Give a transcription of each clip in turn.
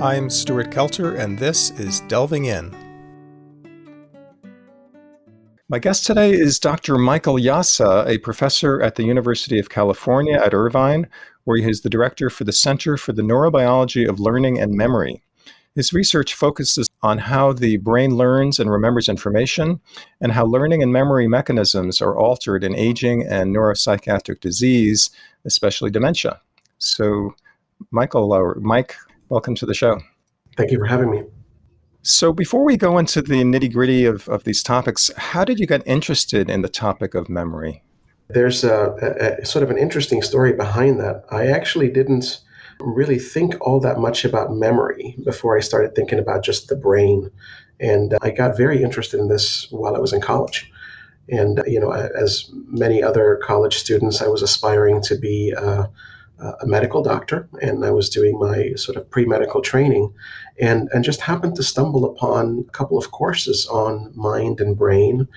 I'm Stuart Kelter, and this is Delving In. My guest today is Dr. Michael Yassa, a professor at the University of California at Irvine, where he is the director for the Center for the Neurobiology of Learning and Memory. His research focuses on how the brain learns and remembers information, and how learning and memory mechanisms are altered in aging and neuropsychiatric disease, especially dementia. So, Michael, Mike, welcome to the show. Thank you for having me. So, before we go into the nitty gritty of, of these topics, how did you get interested in the topic of memory? There's a, a, a, sort of an interesting story behind that. I actually didn't really think all that much about memory before I started thinking about just the brain. And I got very interested in this while I was in college. And, you know, as many other college students, I was aspiring to be uh, a medical doctor, and I was doing my sort of pre medical training, and, and just happened to stumble upon a couple of courses on mind and brain,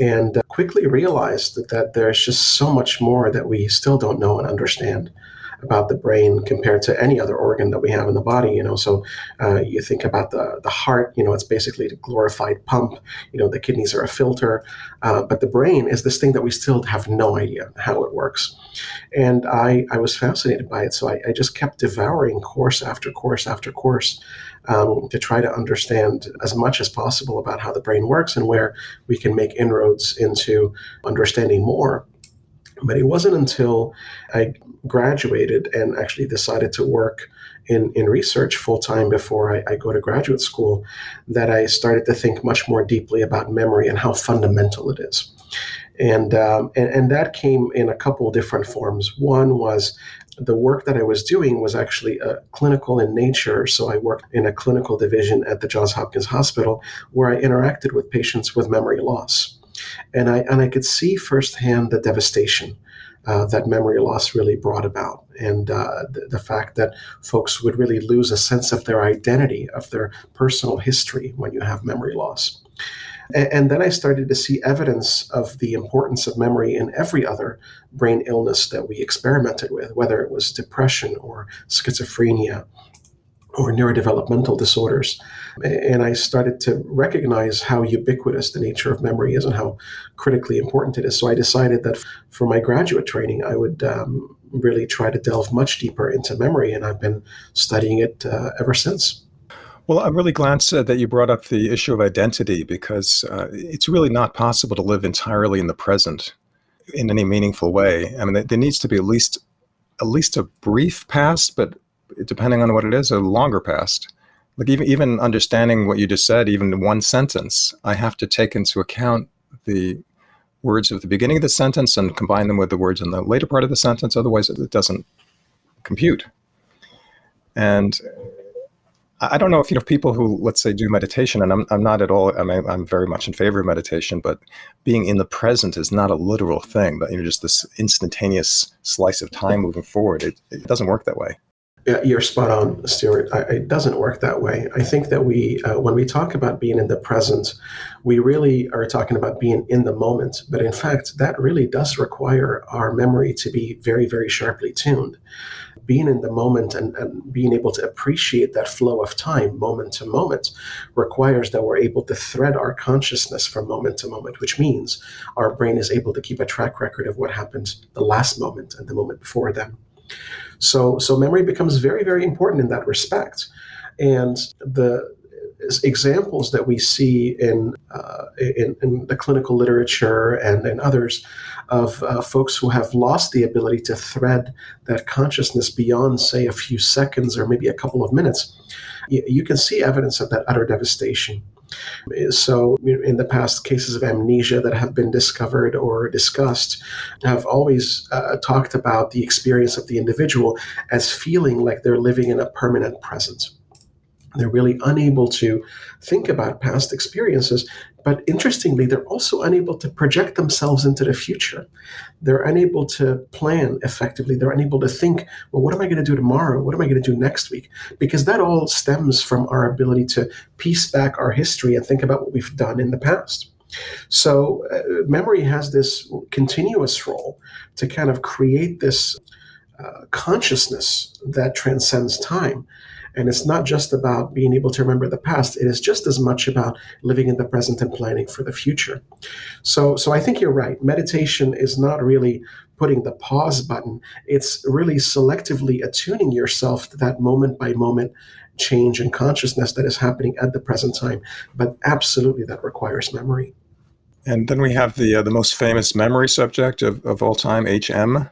and uh, quickly realized that, that there's just so much more that we still don't know and understand about the brain compared to any other organ that we have in the body. You know, so uh, you think about the the heart. You know, it's basically the glorified pump. You know, the kidneys are a filter, uh, but the brain is this thing that we still have no idea how it works. And I I was fascinated by it, so I, I just kept devouring course after course after course. Um, to try to understand as much as possible about how the brain works and where we can make inroads into understanding more. But it wasn't until I graduated and actually decided to work in, in research full time before I, I, go to graduate school that I started to think much more deeply about memory and how fundamental it is. And, um, and, and that came in a couple different forms. One was the work that I was doing was actually uh, clinical in nature. So I worked in a clinical division at the Johns Hopkins Hospital where I interacted with patients with memory loss. And I, and I could see firsthand the devastation uh, that memory loss really brought about, and uh, the, the, fact that folks would really lose a sense of their identity, of their personal history when you have memory loss. And, and then I started to see evidence of the importance of memory in every other brain illness that we experimented with, whether it was depression or schizophrenia or neurodevelopmental disorders. And I started to recognize how ubiquitous the nature of memory is and how critically important it is. So I decided that for my graduate training, I would um, really try to delve much deeper into memory, and I've been studying it uh, ever since. Well, I'm really glad that you brought up the issue of identity because uh, it's really not possible to live entirely in the present in any meaningful way. I mean, there needs to be at least at least a brief past, but depending on what it is, a longer past. Like even even understanding what you just said, even one sentence, I have to take into account the words of the beginning of the sentence and combine them with the words in the later part of the sentence. Otherwise, it doesn't compute. And I don't know if you know people who, let's say, do meditation, and I'm, I'm not at all. I mean, I'm very much in favor of meditation, but being in the present is not a literal thing. But you know, just this instantaneous slice of time moving forward. It, it doesn't work that way. You're spot on, Stuart. I, it doesn't work that way. I think that we, uh, when we talk about being in the present, we really are talking about being in the moment. But in fact, that really does require our memory to be very, very sharply tuned. Being in the moment and, and being able to appreciate that flow of time, moment to moment, requires that we're able to thread our consciousness from moment to moment, which means our brain is able to keep a track record of what happened the last moment and the moment before them. So, so memory becomes very, very important in that respect. And the examples that we see in, uh, in, in, the clinical literature and, and others of uh, folks who have lost the ability to thread that consciousness beyond, say, a few seconds or maybe a couple of minutes, you, you can see evidence of that utter devastation. So, in the past, cases of amnesia that have been discovered or discussed have always uh, talked about the experience of the individual as feeling like they're living in a permanent present. They're really unable to think about past experiences, but interestingly, they're also unable to project themselves into the future. They're unable to plan effectively. They're unable to think, well, what am I going to do tomorrow? What am I going to do next week? Because that all stems from our ability to piece back our history and think about what we've done in the past. So, uh, memory has this continuous role to kind of create this uh, consciousness that transcends time And it's not just about being able to remember the past, it is just as much about living in the present and planning for the future. So, so I think you're right. Meditation is not really putting the pause button, it's really selectively attuning yourself to that moment by moment change in consciousness that is happening at the present time. But absolutely, that requires memory. And then we have the uh, the most famous memory subject of, of all time, HM.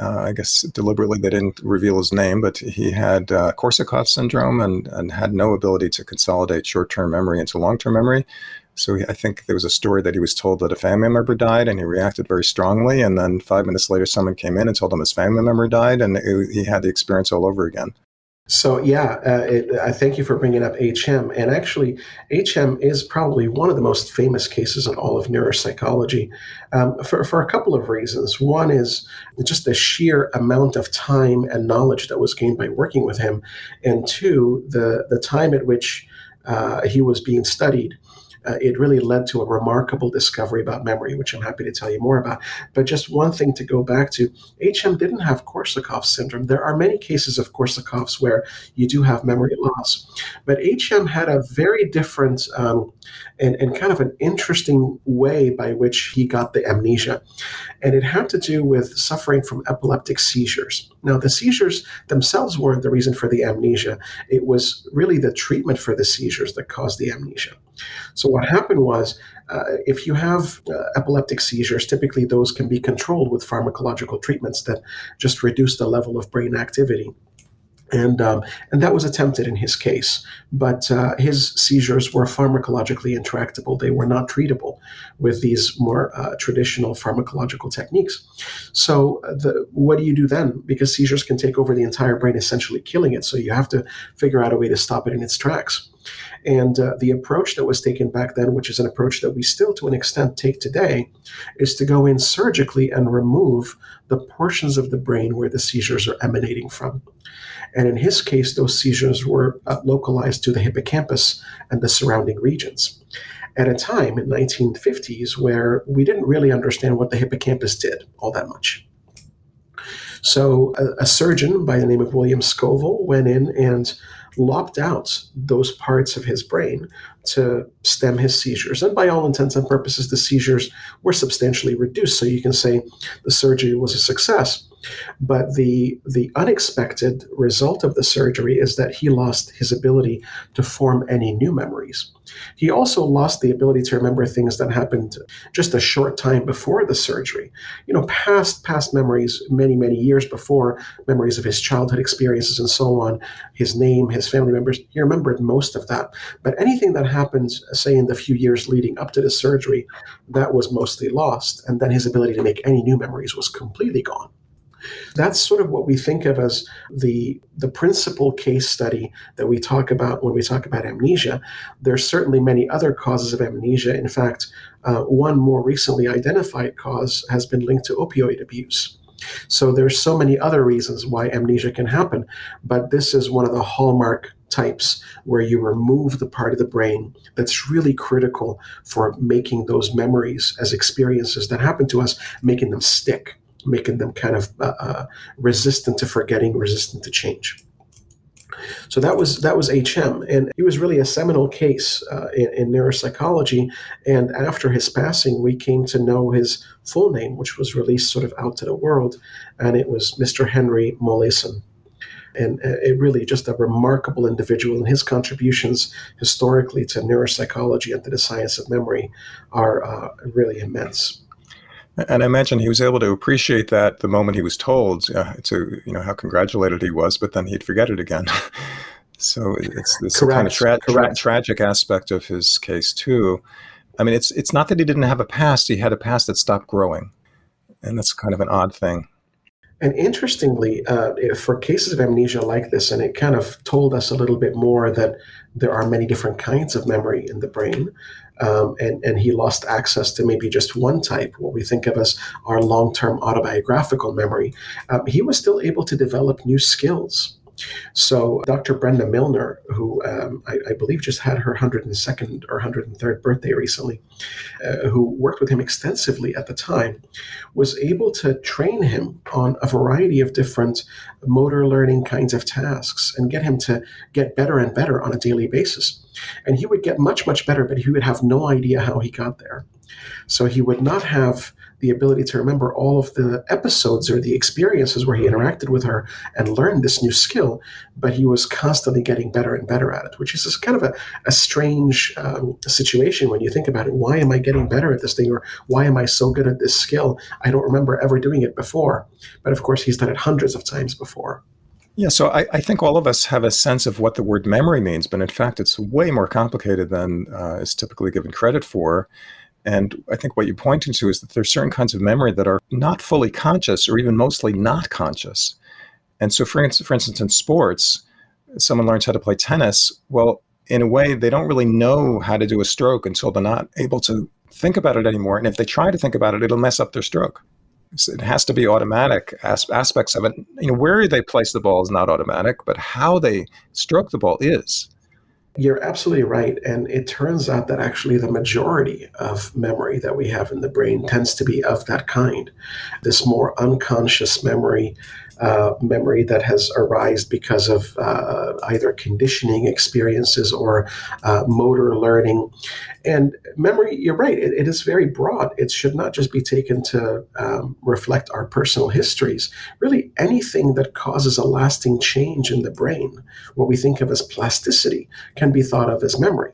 Uh, I guess deliberately they didn't reveal his name, but he had uh, Korsakoff syndrome and, and had no ability to consolidate short term memory into long term memory. So I think there was a story that he was told that a family member died and he reacted very strongly. And then five minutes later, someone came in and told him his family member died and it, he had the experience all over again. So yeah, uh, it, I thank you for bringing up HM. And actually, HM is probably one of the most famous cases in all of neuropsychology um, for, for a couple of reasons. One is just the sheer amount of time and knowledge that was gained by working with him, and two, the the time at which uh, he was being studied uh, it really led to a remarkable discovery about memory, which I'm happy to tell you more about. But just one thing to go back to HM didn't have Korsakoff syndrome. There are many cases of Korsakoff's where you do have memory loss, but HM had a very different um, and, and kind of an interesting way by which he got the amnesia. And it had to do with suffering from epileptic seizures. Now, the seizures themselves weren't the reason for the amnesia, it was really the treatment for the seizures that caused the amnesia. So, what happened was uh, if you have uh, epileptic seizures, typically those can be controlled with pharmacological treatments that just reduce the level of brain activity and um, and that was attempted in his case. But uh, his seizures were pharmacologically intractable; they were not treatable with these more uh, traditional pharmacological techniques. So, uh, the, what do you do then? Because seizures can take over the entire brain, essentially killing it. So you have to figure out a way to stop it in its tracks. And uh, the approach that was taken back then, which is an approach that we still to an extent take today, is to go in surgically and remove the portions of the brain where the seizures are emanating from. And in his case, those seizures were uh, localized to the hippocampus and the surrounding regions. At a time in 1950s where we didn't really understand what the hippocampus did all that much. So a, a surgeon by the name of William Scoville went in and lopped out those parts of his brain to stem his seizures. And by all intents and purposes, the seizures were substantially reduced. So you can say the surgery was a success. But the, the unexpected result of the surgery is that he lost his ability to form any new memories. He also lost the ability to remember things that happened just a short time before the surgery. You know, past past memories, many many years before, memories of his childhood experiences and so on, his name, his family members. He remembered most of that. But anything that happened, say in the few years leading up to the surgery, that was mostly lost, and then his ability to make any new memories was completely gone. That's sort of what we think of as the the principal case study that we talk about when we talk about amnesia. There's certainly many other causes of amnesia. In fact, uh, one more recently identified cause has been linked to opioid abuse. So there's so many other reasons why amnesia can happen, but this is one of the hallmark types where you remove the part of the brain that's really critical for making those memories as experiences that happen to us, making them stick making them kind of uh, uh, resistant to forgetting, resistant to change. So that was that was HM, and he was really a seminal case uh, in, in, neuropsychology. And after his passing, we came to know his full name, which was released sort of out to the world, and it was Mr. Henry Molaison. And uh, it really just a remarkable individual, and his contributions historically to neuropsychology and to the science of memory are uh, really immense. And I imagine he was able to appreciate that the moment he was told uh, to, you know, how congratulated he was, but then he'd forget it again. so it's this Correct. kind of tra- tra- tragic aspect of his case too. I mean, it's it's not that he didn't have a past; he had a past that stopped growing, and that's kind of an odd thing. And interestingly, uh, for cases of amnesia like this, and it kind of told us a little bit more that there are many different kinds of memory in the brain. Um, and, and he lost access to maybe just one type, what we think of as our long term autobiographical memory. Um, he was still able to develop new skills. So, Dr. Brenda Milner, who um, I, I, believe just had her 102nd or 103rd birthday recently, uh, who worked with him extensively at the time, was able to train him on a variety of different motor learning kinds of tasks and get him to get better and better on a daily basis. And he would get much, much better, but he would have no idea how he got there. So, he would not have the ability to remember all of the episodes or the experiences where he interacted with her and learned this new skill, but he was constantly getting better and better at it, which is kind of a, a strange um, situation when you think about it. Why am I getting better at this thing, or why am I so good at this skill? I don't remember ever doing it before. But of course, he's done it hundreds of times before. Yeah, so I, I, think all of us have a sense of what the word memory means, but in fact, it's way more complicated than uh, is typically given credit for. And I think what you're pointing to is that there's certain kinds of memory that are not fully conscious or even mostly not conscious. And so, for instance, for instance, in sports, someone learns how to play tennis. Well, in a way, they don't really know how to do a stroke until they're not able to think about it anymore. And if they try to think about it, it'll mess up their stroke. So it has to be automatic as- aspects of it. You know, where they place the ball is not automatic, but how they stroke the ball is. You're absolutely right. And it turns out that actually the majority of memory that we have in the brain tends to be of that kind. This more unconscious memory uh, memory that has arisen because of uh, either conditioning experiences or uh, motor learning. And memory, you're right, it, it is very broad. It should not just be taken to um, reflect our personal histories. Really, anything that causes a lasting change in the brain, what we think of as plasticity, can be thought of as memory.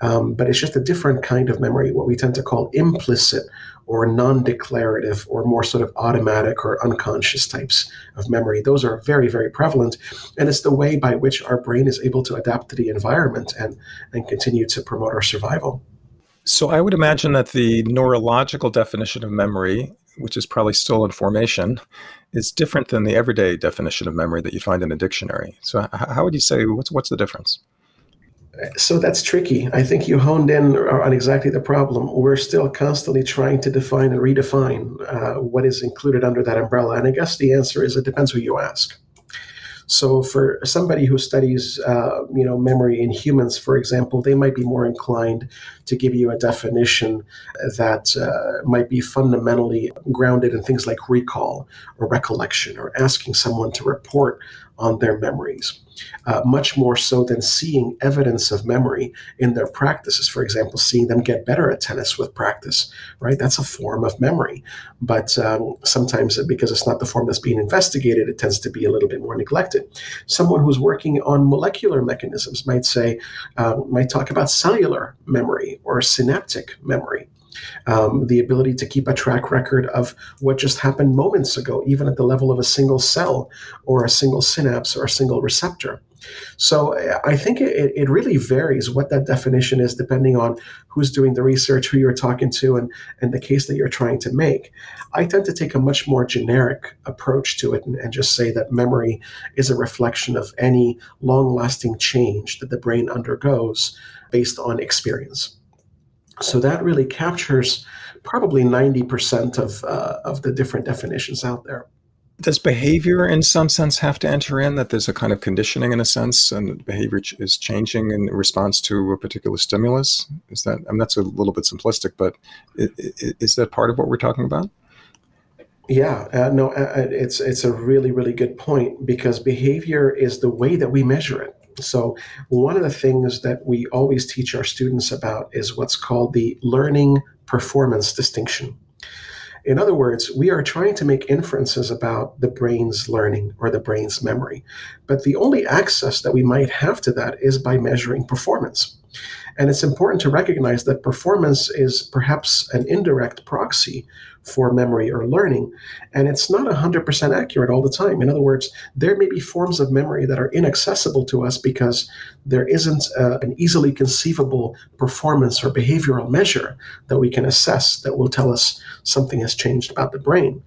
Um, but it's just a different kind of memory, what we tend to call implicit or non declarative or more sort of automatic or unconscious types of memory. Those are very, very prevalent. And it's the way by which our brain is able to adapt to the environment and, and continue to promote our survival. So I would imagine that the neurological definition of memory, which is probably still in formation, is different than the everyday definition of memory that you find in a dictionary. So how would you say what's what's the difference? So that's tricky. I think you honed in on exactly the problem. We're still constantly trying to define and redefine uh, what is included under that umbrella. And I guess the answer is it depends who you ask. So for somebody who studies, uh, you know, memory in humans, for example, they might be more inclined to give you a definition that uh, might be fundamentally grounded in things like recall or recollection or asking someone to report on their memories uh, much more so than seeing evidence of memory in their practices. For example, seeing them get better at tennis with practice, right? That's a form of memory. But um, sometimes, because it's not the form that's being investigated, it tends to be a little bit more neglected. Someone who's working on molecular mechanisms might say, um, might talk about cellular memory or synaptic memory. Um, the ability to keep a track record of what just happened moments ago, even at the level of a single cell or a single synapse or a single receptor. So I think it, it really varies what that definition is depending on who's doing the research, who you're talking to, and, and the case that you're trying to make. I tend to take a much more generic approach to it and, and just say that memory is a reflection of any long lasting change that the brain undergoes based on experience. So that really captures probably 90% of, uh, of the different definitions out there. Does behavior, in some sense, have to enter in that there's a kind of conditioning in a sense, and behavior ch- is changing in response to a particular stimulus? Is that, I mean, that's a little bit simplistic, but is, is that part of what we're talking about? Yeah, uh, no, uh, uh, it's it's a really really good point because behavior is the way that we measure it. So, one of the things that we always teach our students about is what's called the learning performance distinction. In other words, we are trying to make inferences about the brain's learning or the brain's memory, but the only access that we might have to that is by measuring performance. And it's important to recognize that performance is perhaps an indirect proxy for memory or learning. And it's not 100% accurate all the time. In other words, there may be forms of memory that are inaccessible to us because there isn't uh, an easily conceivable performance or behavioral measure that we can assess that will tell us something has changed about the brain.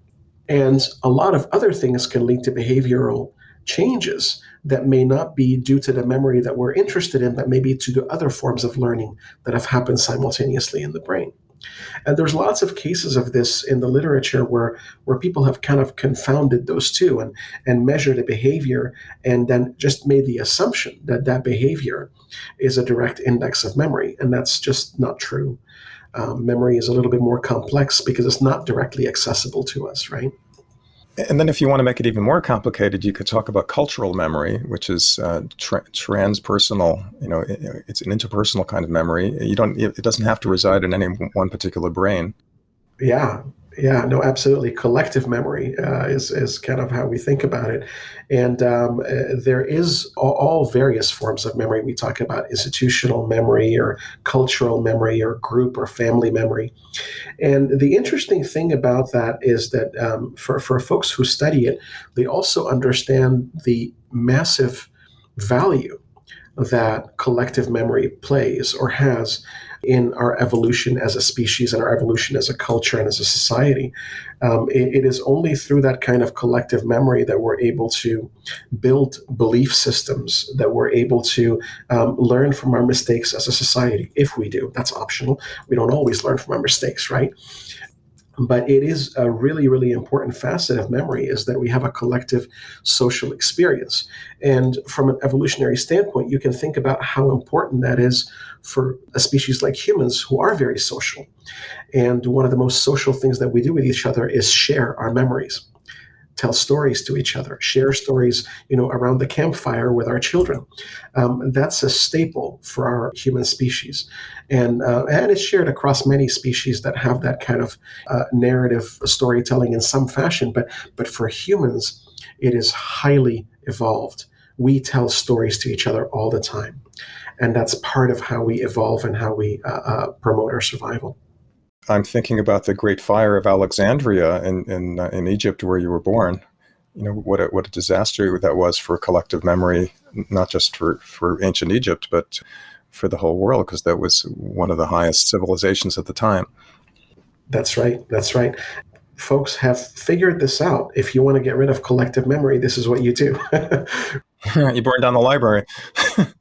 And a lot of other things can lead to behavioral changes that may not be due to the memory that we're interested in, but maybe to the other forms of learning that have happened simultaneously in the brain. And there's lots of cases of this in the literature where where people have kind of confounded those two and and measured a behavior and then just made the assumption that that behavior is a direct index of memory, and that's just not true. Um, memory is a little bit more complex because it's not directly accessible to us, right? And then, if you want to make it even more complicated, you could talk about cultural memory, which is uh, tra- transpersonal. You know, it's an interpersonal kind of memory. You don't. It doesn't have to reside in any one particular brain. Yeah, yeah, no, absolutely. Collective memory uh, is is kind of how we think about it, and um, uh, there is all, all, various forms of memory. We talk about institutional memory, or cultural memory, or group or family memory. And the interesting thing about that is that um, for for folks who study it, they also understand the massive value that collective memory plays or has in our evolution as a species and our evolution as a culture and as a society. Um, it, it is only through that kind of collective memory that we're able to build belief systems, that we're able to um, learn from our mistakes as a society, if we do. That's optional. We don't always learn from our mistakes, right? But it is a really really important facet of memory is that we have a collective social experience. And from an evolutionary standpoint you can think about how important that is for a species like humans who are very social. And one of the most social things that we do with each other is share our memories tell stories to each other, share stories, you know, around the campfire with our children. Um, that's a staple for our human species, and uh, and it's shared across many species that have that kind of uh, narrative storytelling in some fashion. But but for humans, it is highly evolved. We tell stories to each other all the time, and that's part of how we evolve and how we uh, uh promote our survival. I'm thinking about the Great Fire of Alexandria in in, uh, in Egypt, where you were born. You know what a, what a disaster that was for collective memory, not just for for ancient Egypt, but for the whole world, because that was one of the highest civilizations at the time. That's right. That's right. Folks have figured this out. If you want to get rid of collective memory, this is what you do. you burn down the library.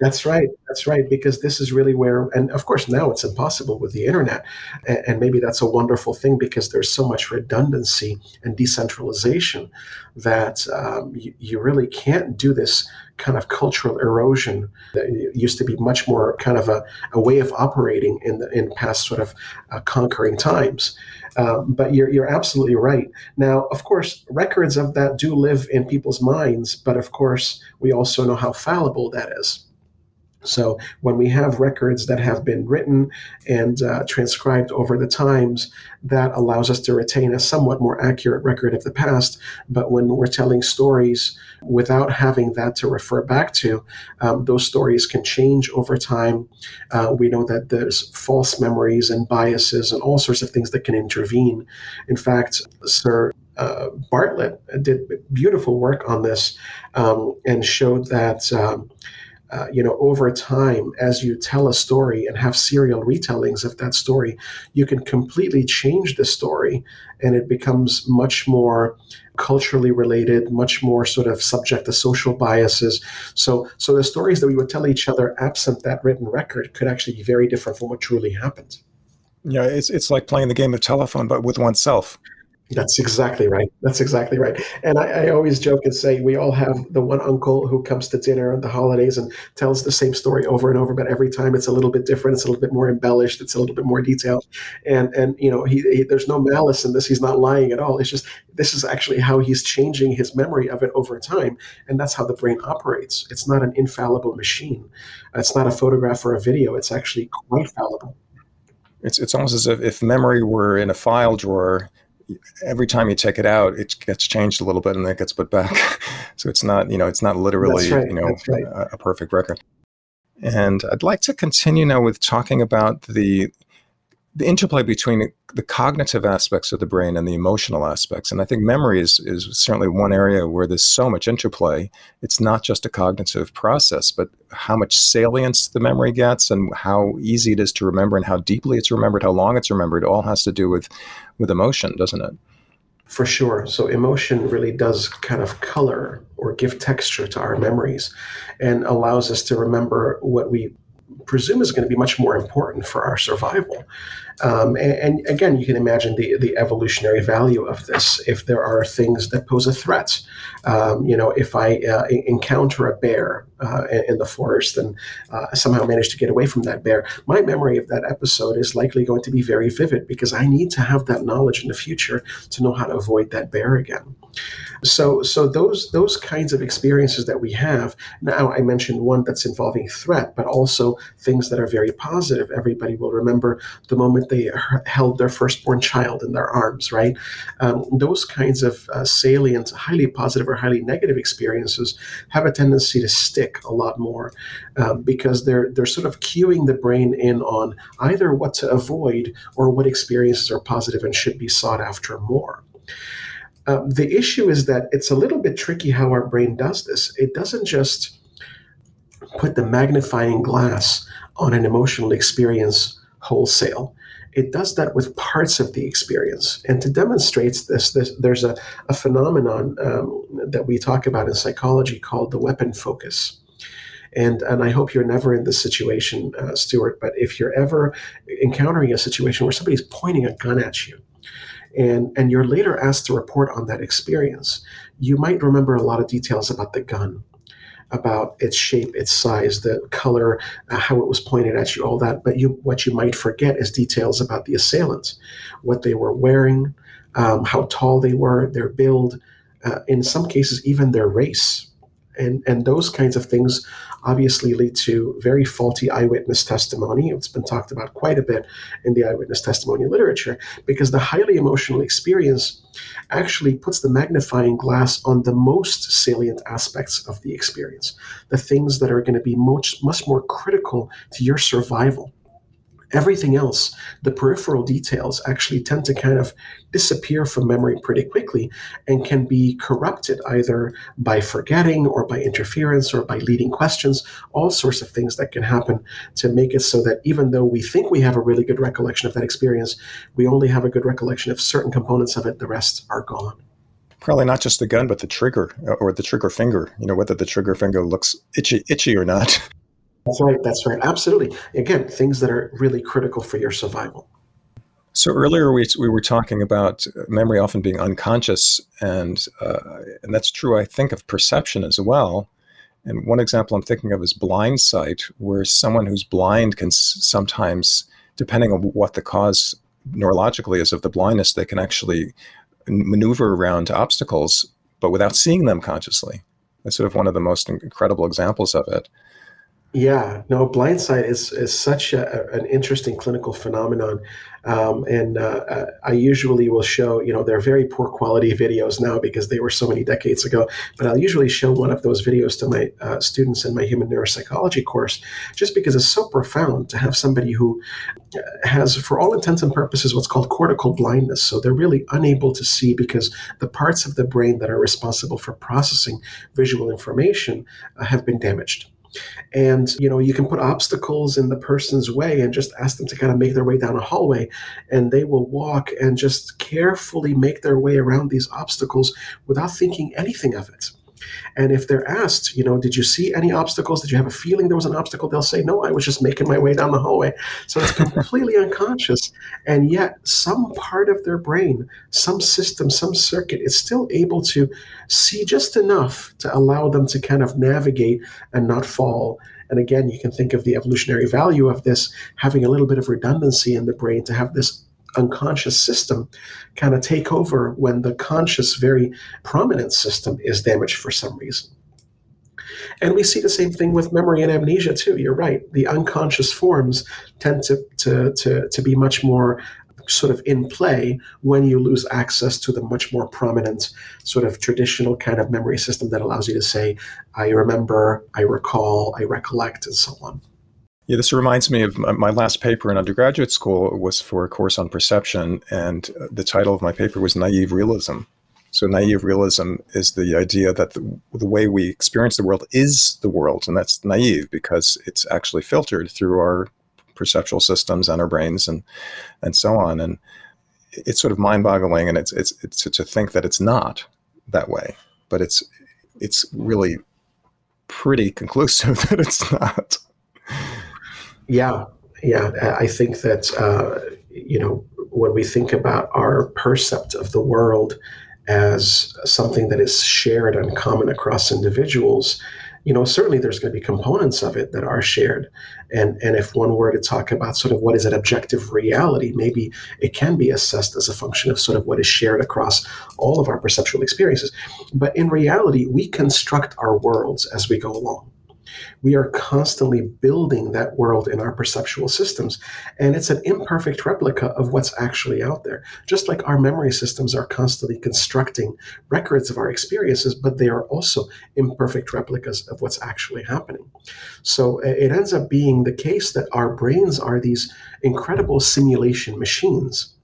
That's right. That's right. Because this is really where, and of course, now it's impossible with the internet. And, maybe that's a wonderful thing because there's so much redundancy and decentralization that um, you, you really can't do this kind of cultural erosion that used to be much more kind of a, a way of operating in the in past sort of uh, conquering times. Um, but you're, you're absolutely right. Now, of course, records of that do live in people's minds, but of course, we also know how fallible that is. So when we have records that have been written and uh, transcribed over the times, that allows us to retain a somewhat more accurate record of the past. But when we're telling stories without having that to refer back to, um, those stories can change over time. Uh, we know that there's false memories and biases and all sorts of things that can intervene. In fact, Sir uh, Bartlett did beautiful work on this um, and showed that. Um, uh, you know, over time, as you tell a story and have serial retellings of that story, you can completely change the story and it becomes much more culturally related, much more sort of subject to social biases. So, so the stories that we would tell each other absent that written record could actually be very different from what truly happened. Yeah, it's, it's like playing the game of telephone, but with oneself. That's exactly right. That's exactly right. And I, I, always joke and say we all have the one uncle who comes to dinner on the holidays and tells the same story over and over, but every time it's a little bit different. It's a little bit more embellished. It's a little bit more detailed. And and you know he, he there's no malice in this. He's not lying at all. It's just this is actually how he's changing his memory of it over time, and that's how the brain operates. It's not an infallible machine. It's not a photograph or a video. It's actually quite fallible. It's it's almost as if if memory were in a file drawer every time you take it out, it gets changed a little bit and then it gets put back. so it's not, you know, it's not literally, right, you know, right. a, a, perfect record. And I'd like to continue now with talking about the the interplay between the cognitive aspects of the brain and the emotional aspects. And I think memory is, is certainly one area where there's so much interplay. It's not just a cognitive process, but how much salience the memory gets and how easy it is to remember and how deeply it's remembered, how long it's remembered, all has to do with, with emotion, doesn't it? For sure. So emotion really does kind of color or give texture to our memories and allows us to remember what we presume is going to be much more important for our survival. Um, and, and, again, you can imagine the, the evolutionary value of this. If there are things that pose a threat, um, you know, if I uh, encounter a bear uh, in the forest and uh, somehow manage to get away from that bear, my memory of that episode is likely going to be very vivid because I need to have that knowledge in the future to know how to avoid that bear again. So, so those those kinds of experiences that we have now, I mentioned one that's involving threat, but also things that are very positive. Everybody will remember the moment they held their firstborn child in their arms, right? Um, those kinds of uh, salient, highly positive or highly negative experiences have a tendency to stick a lot more um, because they're they're sort of cueing the brain in on either what to avoid or what experiences are positive and should be sought after more. Uh, the issue is that it's a little bit tricky how our brain does this. It doesn't just put the magnifying glass on an emotional experience wholesale. It does that with parts of the experience. And to demonstrate this, this there's a, a phenomenon um, that we talk about in psychology called the weapon focus. And, and I hope you're never in this situation, uh, Stuart, but if you're ever encountering a situation where somebody's pointing a gun at you, and and you're later asked to report on that experience you might remember a lot of details about the gun about its shape its size the color uh, how it was pointed at you all that but you what you might forget is details about the assailants. What they were wearing um, how tall they were their build uh, in some cases even their race and and those kinds of things obviously lead to very faulty eyewitness testimony. It's been talked about quite a bit in the eyewitness testimony literature because the highly emotional experience actually puts the magnifying glass on the most salient aspects of the experience, the things that are going to be much, much more critical to your survival. Everything else, the peripheral details, actually tend to kind of disappear from memory pretty quickly and can be corrupted either by forgetting or by interference or by leading questions, all sorts of things that can happen to make it so that even though we think we have a really good recollection of that experience, we only have a good recollection of certain components of it, the rest are gone probably not just the gun, but the trigger uh, or the trigger finger. You know, whether the trigger finger looks itchy, itchy or not. That's right. That's right. Absolutely. Again, things that are really critical for your survival. So earlier we, we were talking about memory often being unconscious, and uh, and that's true. I think of perception as well. And one example I'm thinking of is blind sight, where someone who's blind can sometimes, depending on what the cause neurologically is of the blindness, they can actually maneuver around obstacles, but without seeing them consciously. That's sort of one of the most incredible examples of it. Yeah, no, blindsight is is such a, an interesting clinical phenomenon, um, and uh, uh, I usually will show. You know, they're very poor quality videos now because they were so many decades ago. But I'll usually show one of those videos to my uh, students in my human neuropsychology course, just because it's so profound to have somebody who uh, has, for all intents and purposes, what's called cortical blindness. So they're really unable to see because the parts of the brain that are responsible for processing visual information uh, have been damaged. And, you know, you can put obstacles in the person's way and just ask them to kind of make their way down a hallway. And they will walk and just carefully make their way around these obstacles without thinking anything of it. And if they're asked, you know, did you see any obstacles? Did you have a feeling there was an obstacle? They'll say, no, I was just making my way down the hallway. So it's completely unconscious. And yet, some part of their brain, some system, some circuit is still able to see just enough to allow them to kind of navigate and not fall. And again, you can think of the evolutionary value of this having a little bit of redundancy in the brain to have this unconscious system kind of take over when the conscious, very prominent system is damaged for some reason. And we see the same thing with memory and amnesia too. You're right. The unconscious forms tend to, to, to, to be much more sort of in play when you lose access to the much more prominent sort of traditional kind of memory system that allows you to say, I remember, I recall, I recollect, and so on. Yeah, this reminds me of my last paper in undergraduate school was for a course on perception, and uh, the title of my paper was Naive Realism. So, naive realism is the idea that the, the way we experience the world is the world, and that's naive because it's actually filtered through our perceptual systems and our brains and and so on. And it's sort of mind-boggling, and it's it's it's to think that it's not that way, but it's it's really pretty conclusive that it's not. Yeah, yeah. I think that uh, you know, when we think about our percept of the world as something that is shared and common across individuals, you know, certainly there's going to be components of it that are shared. And, and if one were to talk about sort of what is an objective reality, maybe it can be assessed as a function of sort of what is shared across all of our perceptual experiences. But in reality, we construct our worlds as we go along we are constantly building that world in our perceptual systems. And it's an imperfect replica of what's actually out there. Just like our memory systems are constantly constructing records of our experiences, but they are also imperfect replicas of what's actually happening. So eh, it ends up being the case that our brains are these incredible simulation machines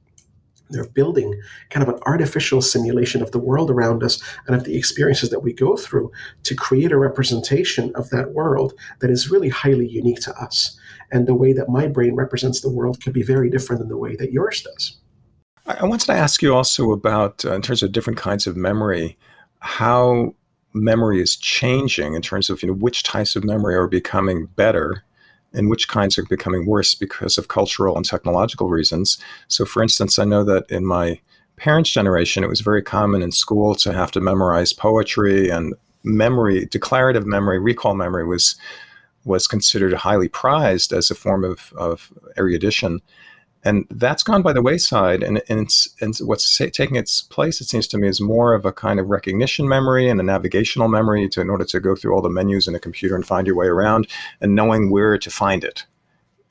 they're building kind of an artificial simulation of the world around us and of the experiences that we go through to create a representation of that world that is really highly unique to us. And the way that my brain represents the world could be very different than the way that yours does. I wanted to ask you also about, uh, in terms of different kinds of memory, how memory is changing in terms of you know which types of memory are becoming better and which kinds are becoming worse because of cultural and technological reasons. So, for instance, I know that in my parents' generation, it was very common in school to have to memorize poetry and memory, declarative memory, recall memory was was considered highly prized as a form of, of erudition and that's gone by the wayside. And, and, it's, and what's taking its place, it seems to me, is more of a kind of recognition memory and a navigational memory to, in order to go through all the menus in a computer and find your way around and knowing where to find it.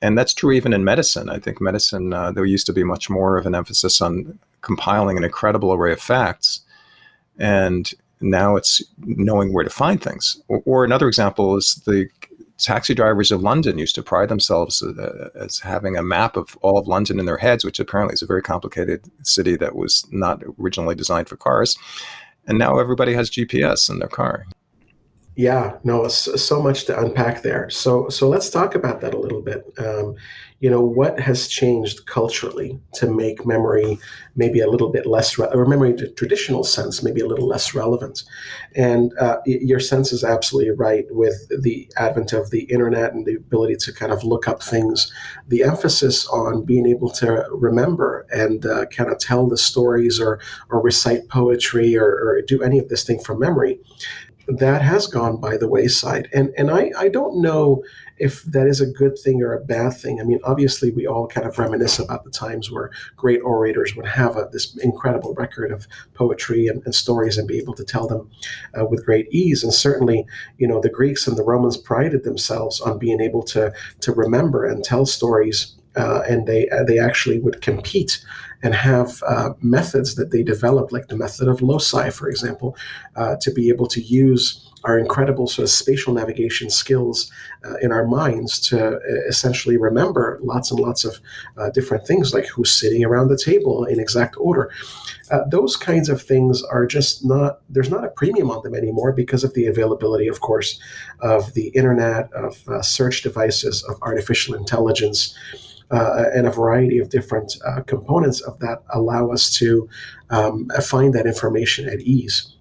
And that's true even in medicine. I think medicine, uh, there used to be much more of an emphasis on compiling an incredible array of facts. And now it's knowing where to find things. Or, or another example is the taxi drivers of London used to pride themselves uh, as having a map of all of London in their heads, which apparently is a very complicated city that was not originally designed for cars. And now everybody has GPS in their car. Yeah, no, so much to unpack there. So, so let's talk about that a little bit. Um, you know, what has changed culturally to make memory maybe a little bit less, re- or memory the traditional sense, maybe a little less relevant? And uh, your sense is absolutely right with the advent of the internet and the ability to kind of look up things. The emphasis on being able to remember and uh, kind of tell the stories or or recite poetry or, or do any of this thing from memory that has gone by the wayside. And and I, I don't know if that is a good thing or a bad thing. I mean, obviously, we all kind of reminisce about the times where great orators would have a, this incredible record of poetry and, and, stories and be able to tell them uh, with great ease. And certainly, you know, the Greeks and the Romans prided themselves on being able to to remember and tell stories. Uh, and they uh, they actually would compete and have uh, methods that they developed, like the method of loci, for example, uh, to be able to use our incredible sort of spatial navigation skills uh, in our minds to uh, essentially remember lots and lots of uh, different things, like who's sitting around the table in exact order. Uh, those kinds of things are just not, there's not a premium on them anymore because of the availability, of course, of the internet, of search devices, of artificial intelligence uh, and a variety of different uh, components of that allow us to um, find that information at ease.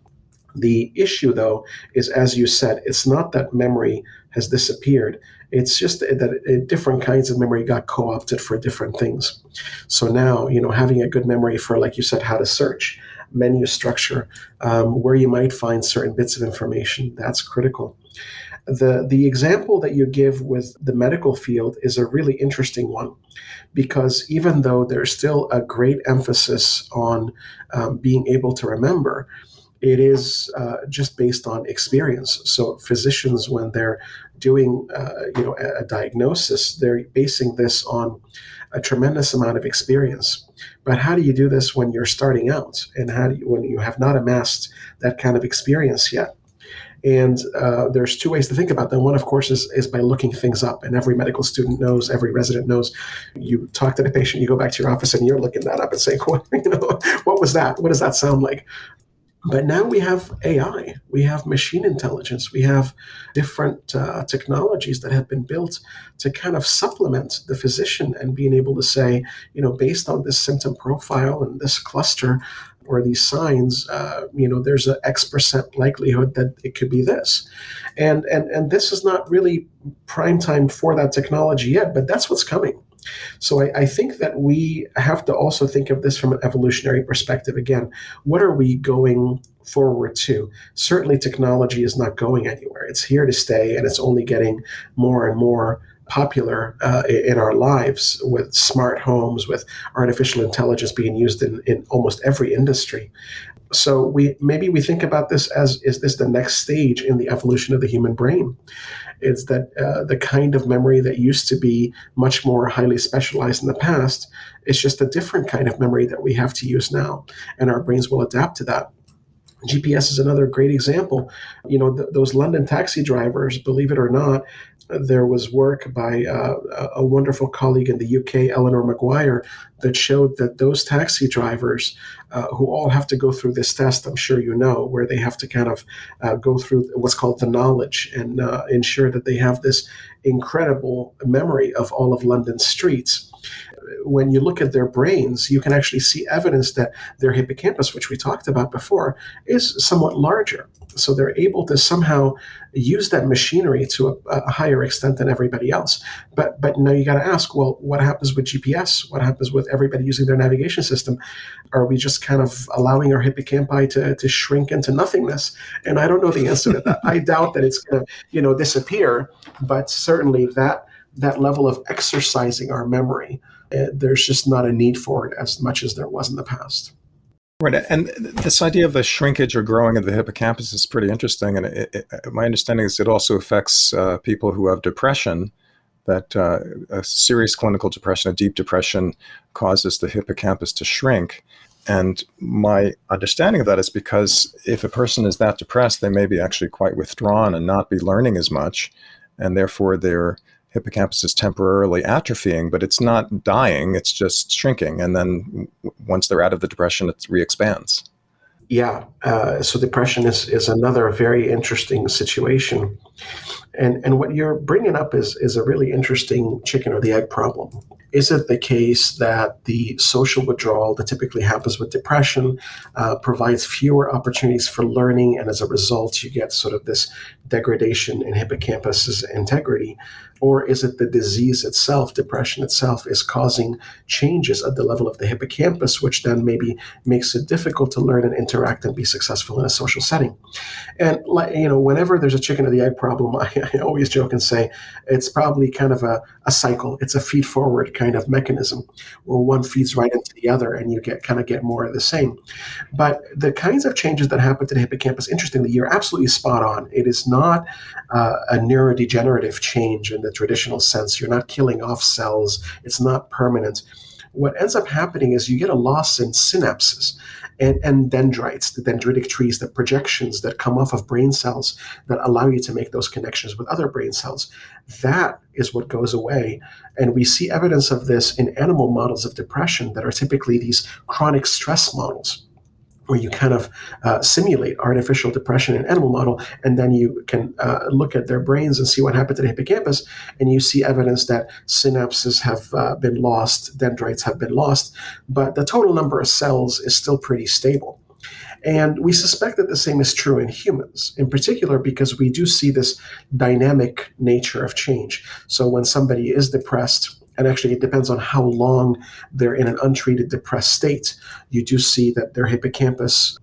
The issue, though, is as you said, it's not that memory has disappeared. It's just that different kinds of memory got co opted for different things. So now, you know, having a good memory for, like you said, how to search, menu structure, um, where you might find certain bits of information, that's critical. The, the example that you give with the medical field is a really interesting one because even though there's still a great emphasis on um, being able to remember, it is uh, just based on experience. So physicians, when they're doing uh, you know a, a diagnosis, they're basing this on a tremendous amount of experience. But how do you do this when you're starting out, and how do you, when you have not amassed that kind of experience yet? And uh, there's two ways to think about them. One, of course, is, is by looking things up. And every medical student knows, every resident knows. You talk to the patient, you go back to your office, and you're looking that up and saying, "What, you know, what was that? What does that sound like?" But now we have AI, we have machine intelligence, we have different uh, technologies that have been built to kind of supplement the physician and being able to say, you know, based on this symptom profile and this cluster, or these signs, uh, you know, there's an X percent likelihood that it could be this. And, and, and this is not really prime time for that technology yet, but that's what's coming. So I, I, think that we have to also think of this from an evolutionary perspective. Again, what are we going forward to? Certainly, technology is not going anywhere. It's here to stay, and it's only getting more and more popular uh, in our lives with smart homes, with artificial intelligence being used in, in almost every industry. So we maybe we think about this as is this the next stage in the evolution of the human brain? It's that uh, the kind of memory that used to be much more highly specialized in the past is just a different kind of memory that we have to use now, and our brains will adapt to that. GPS is another great example. You know, th- those London taxi drivers, believe it or not, there was work by uh, a wonderful colleague in the UK, Eleanor Maguire, that showed that those taxi drivers uh, who all have to go through this test, I'm sure you know, where they have to kind of uh, go through what's called the knowledge and uh, ensure that they have this incredible memory of all of London's streets when you look at their brains, you can actually see evidence that their hippocampus, which we talked about before, is somewhat larger. So they're able to somehow use that machinery to a, a higher extent than everybody else. But but now you got to ask, well, what happens with GPS? What happens with everybody using their navigation system? Are we just kind of allowing our hippocampi to, to shrink into nothingness? And I don't know the answer to that. I doubt that it's going to you know disappear. But certainly that that level of exercising our memory there's just not a need for it as much as there was in the past. Right, and this idea of the shrinkage or growing of the hippocampus is pretty interesting. And it, it, my understanding is it also affects uh, people who have depression. That uh, a serious clinical depression, a deep depression, causes the hippocampus to shrink. And my understanding of that is because if a person is that depressed, they may be actually quite withdrawn and not be learning as much, and therefore they're hippocampus is temporarily atrophying, but it's not dying, it's just shrinking. And then once they're out of the depression, it re-expands. Yeah. Uh, so depression is, is another very interesting situation. And, and what you're bringing up is, is a really interesting chicken or the egg problem. Is it the case that the social withdrawal that typically happens with depression uh, provides fewer opportunities for learning, and as a result, you get sort of this degradation in hippocampus's integrity? Or is it the disease itself, depression itself, is causing changes at the level of the hippocampus, which then maybe makes it difficult to learn and interact and be successful in a social setting? And you know, whenever there's a chicken or the egg problem, I, I always joke and say it's probably kind of a, a cycle. It's a feed forward kind of mechanism where one feeds right into the other, and you get kind of get more of the same. But the kinds of changes that happen to the hippocampus, interestingly, you're absolutely spot on. It is not uh, a neurodegenerative change in the traditional sense. You're not killing off cells, it's not permanent. What ends up happening is you get a loss in synapses and, and dendrites, the dendritic trees, the projections that come off of brain cells that allow you to make those connections with other brain cells. That is what goes away. And we see evidence of this in animal models of depression that are typically these chronic stress models where you kind of uh, simulate artificial depression in animal model, and then you can uh, look at their brains and see what happened to the hippocampus, and you see evidence that synapses have uh, been lost, dendrites have been lost, but the total number of cells is still pretty stable. And we suspect that the same is true in humans, in particular because we do see this dynamic nature of change. So when somebody is depressed, and actually it depends on how long they're in an untreated depressed state. You do see that their hippocampus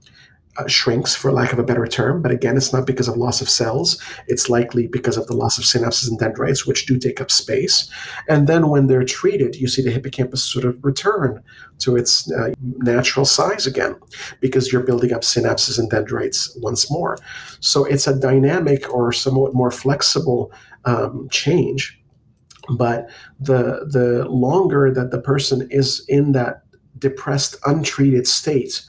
uh, shrinks for lack of a better term. But again it's not because of loss of cells. It's likely because of the loss of synapses and dendrites which do take up space. And then when they're treated you see the hippocampus sort of return to its uh, natural size again because you're building up synapses and dendrites once more. So it's a dynamic or somewhat more flexible um, change but the the longer that the person is in that depressed, untreated state,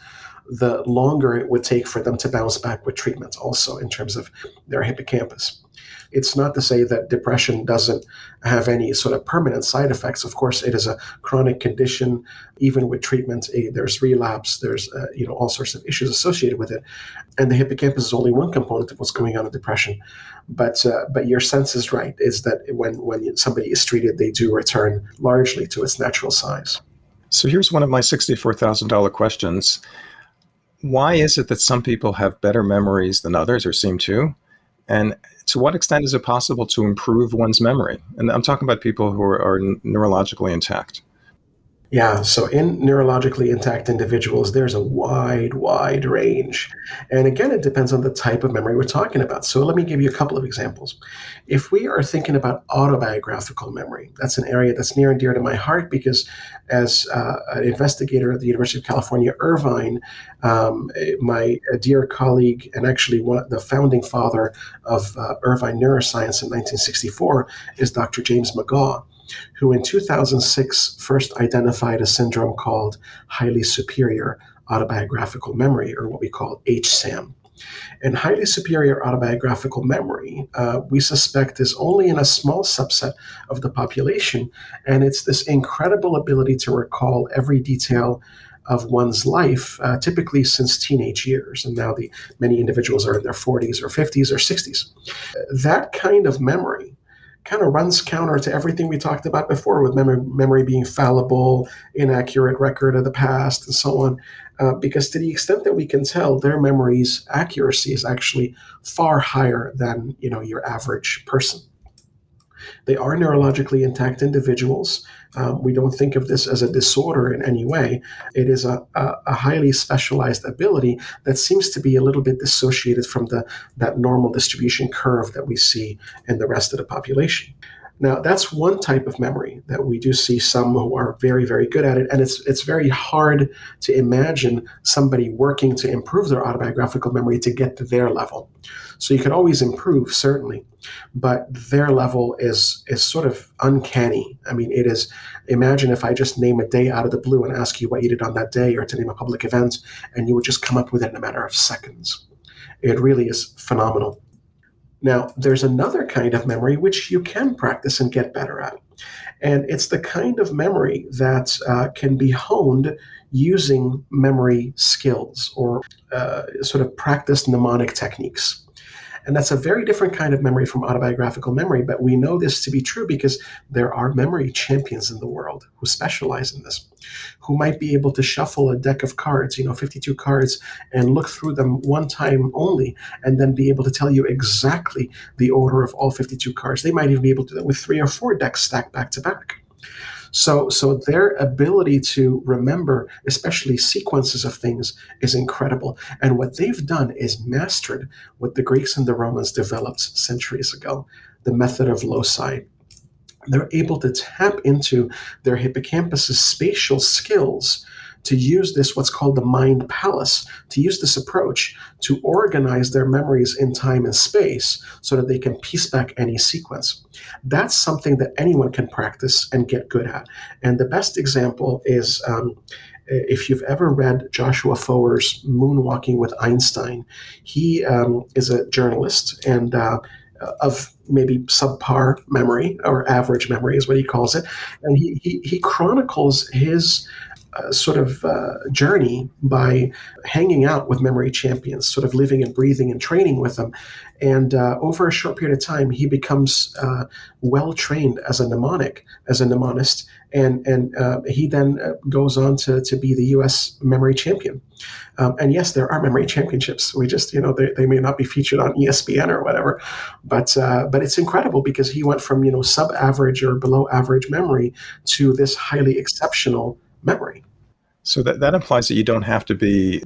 the longer it would take for them to bounce back with treatment, also in terms of their hippocampus. It's not to say that depression doesn't have any sort of permanent side effects. Of course, it is a chronic condition. Even with treatment, eh, there's relapse. There's uh, you know all sorts of issues associated with it, and the hippocampus is only one component of what's going on in depression. But uh, but your sense is right. Is that when when somebody is treated, they do return largely to its natural size. So here's one of my sixty-four thousand dollar questions. Why is it that some people have better memories than others, or seem to? And to what extent is it possible to improve one's memory? And I'm talking about people who are, are neurologically intact. Yeah, so in neurologically intact individuals, there's a wide, wide range. And again, it depends on the type of memory we're talking about. So let me give you a couple of examples. If we are thinking about autobiographical memory, that's an area that's near and dear to my heart because as uh, an investigator at the University of California, Irvine, um, my dear colleague and actually one, the founding father of uh, Irvine neuroscience in 1964 is Dr. James McGaugh who in 2006 first identified a syndrome called highly superior autobiographical memory, or what we call HSAM. And highly superior autobiographical memory, uh, we suspect, is only in a small subset of the population. And it's this incredible ability to recall every detail of one's life, uh, typically since teenage years. And now the many individuals are in their 40s or 50s or 60s. That kind of memory kind of runs counter to everything we talked about before with memory, memory being fallible, inaccurate record of the past, and so on. Uh, because to the extent that we can tell, their memory's accuracy is actually far higher than you know your average person. They are neurologically intact individuals. Um, we don't think of this as a disorder in any way. It is a, a, a, highly specialized ability that seems to be a little bit dissociated from the that normal distribution curve that we see in the rest of the population. Now, that's one type of memory that we do see some who are very, very good at it. And it's, it's very hard to imagine somebody working to improve their autobiographical memory to get to their level. So you can always improve, certainly, but their level is, is sort of uncanny. I mean, it is, imagine if I just name a day out of the blue and ask you what you did on that day or to name a public event, and you would just come up with it in a matter of seconds. It really is phenomenal. Now, there's another kind of memory which you can practice and get better at. And it's the kind of memory that uh, can be honed using memory skills or uh, sort of practiced mnemonic techniques. And that's a very different kind of memory from autobiographical memory. But we know this to be true because there are memory champions in the world who specialize in this, who might be able to shuffle a deck of cards, you know, 52 cards, and look through them one time only, and then be able to tell you exactly the order of all 52 cards. They might even be able to do that with three or four decks stacked back to back. So, so their ability to remember, especially sequences of things, is incredible. And what they've done is mastered what the Greeks and the Romans developed centuries ago the method of loci. They're able to tap into their hippocampus's spatial skills to use this, what's called the mind palace, to use this approach to organize their memories in time and space so that they can piece back any sequence. That's something that anyone can practice and get good at. And the best example is. Um, if you've ever read Joshua Foer's Moonwalking with Einstein, he um, is a journalist and uh, of maybe subpar memory or average memory is what he calls it, and he he, he chronicles his sort of uh, journey by hanging out with memory champions, sort of living and breathing and training with them. And uh, over a short period of time, he becomes uh, well trained as a mnemonic, as a mnemonist, and and uh, he then uh, goes on to, to be the U.S. memory champion. Um, and yes, there are memory championships. We just, you know, they, they may not be featured on ESPN or whatever, but but it's incredible because he went from you know sub-average or below average memory to this highly exceptional memory. So that, that implies that you don't have to be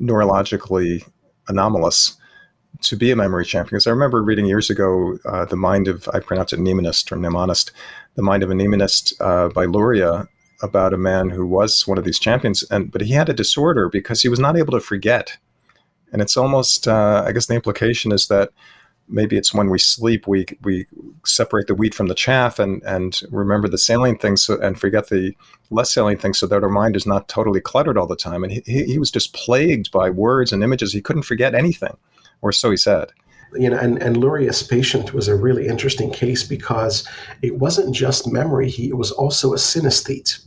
neurologically anomalous to be a memory champion. Because I remember reading years ago uh, The Mind of, I pronounce it Mnemonist or Mnemonist, The Mind of a Mnemonist uh, by Luria about a man who was one of these champions, and but he had a disorder because he was not able to forget. And it's almost, uh, I guess the implication is that maybe it's when we sleep we we separate the wheat from the chaff and and remember the salient things so, and forget the less salient things so that our mind is not totally cluttered all the time. And he, he was just plagued by words and images. He couldn't forget anything or so he said. You know, and, and Luria's patient was a really interesting case because it wasn't just memory, he was also a synesthete.